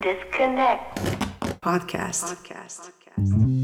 Disconnect. Podcast. Podcast. podcast.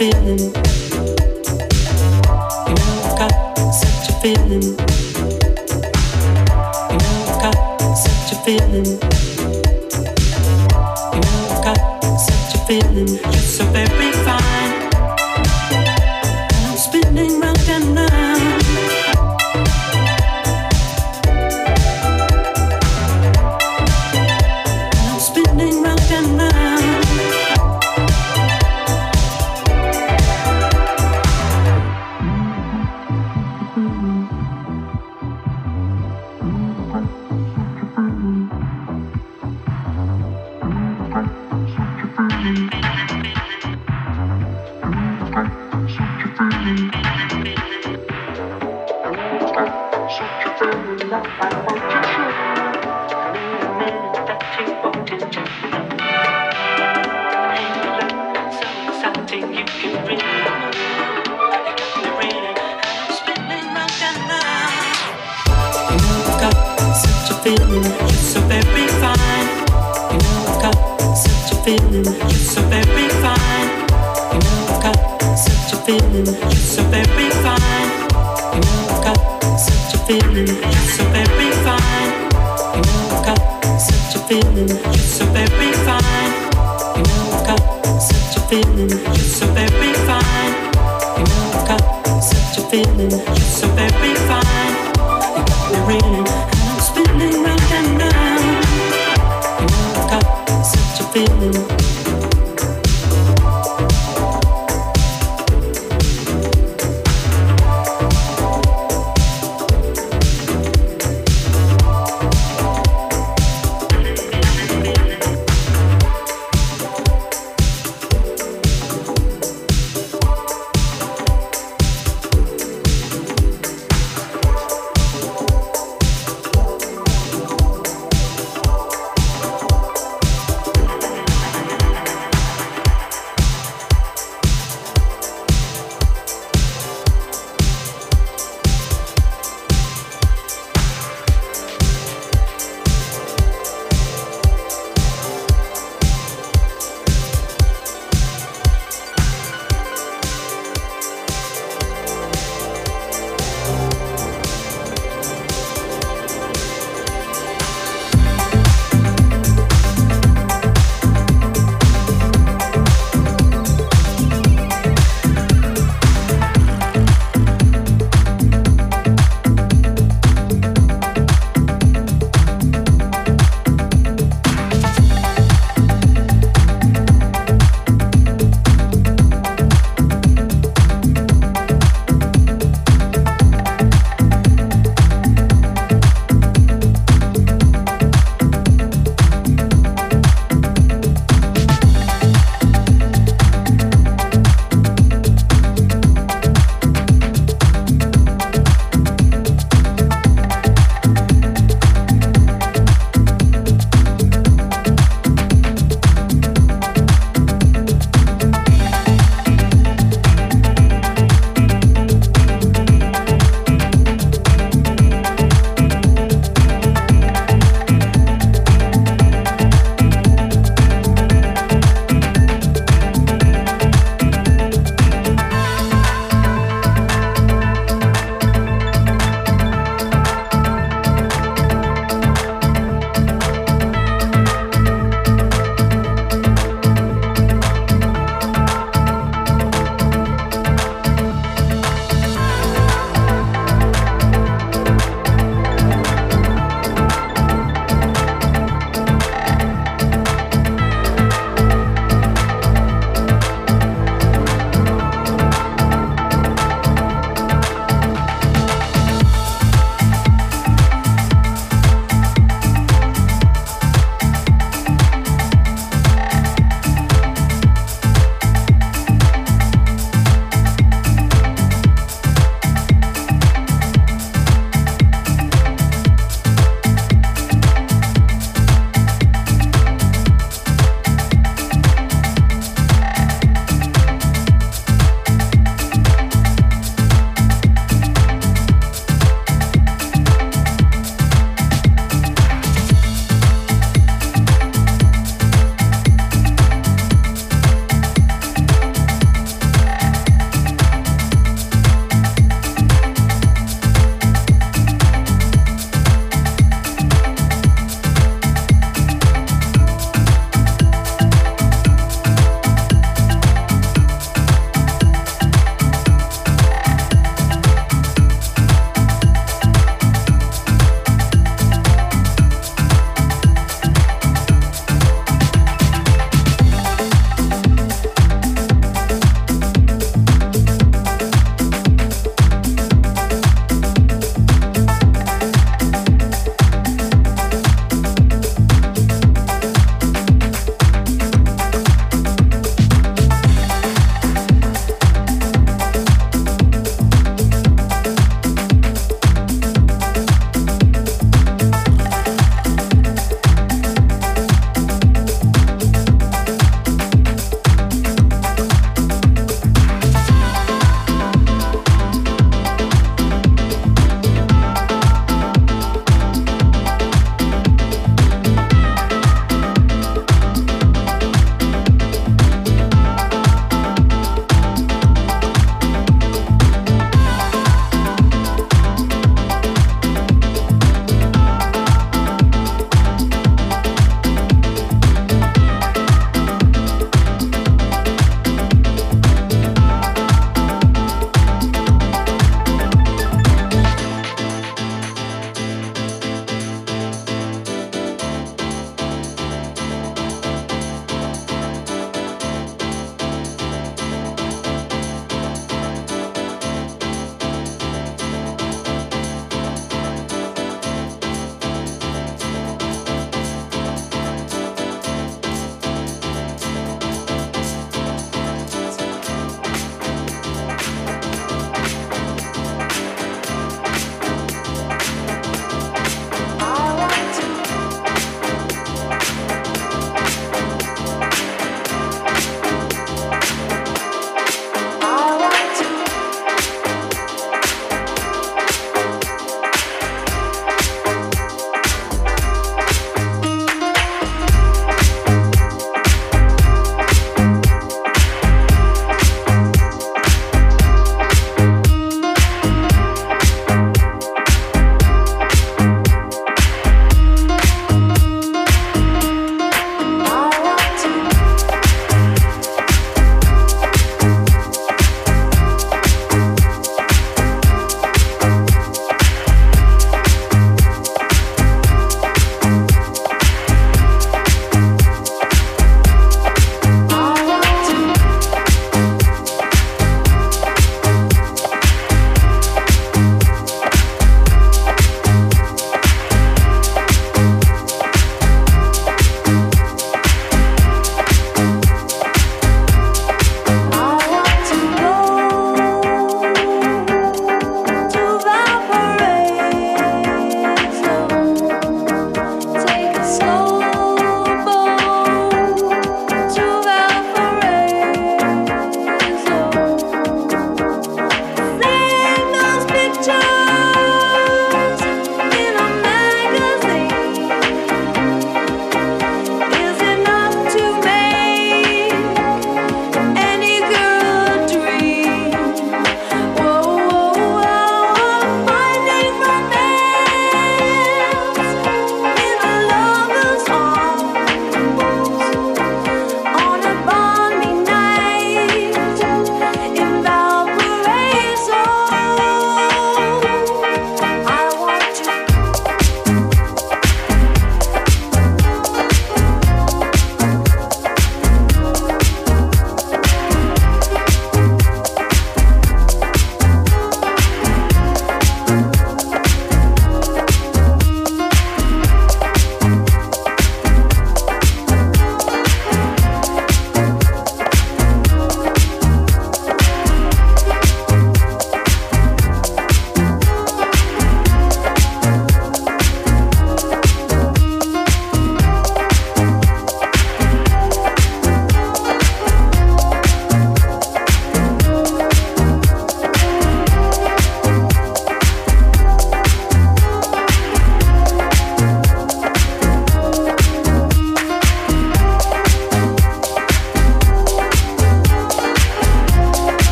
You know I got such a feeling. You know I got such a feeling. You know I've got such a feeling. You're so very fine.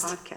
Podcast.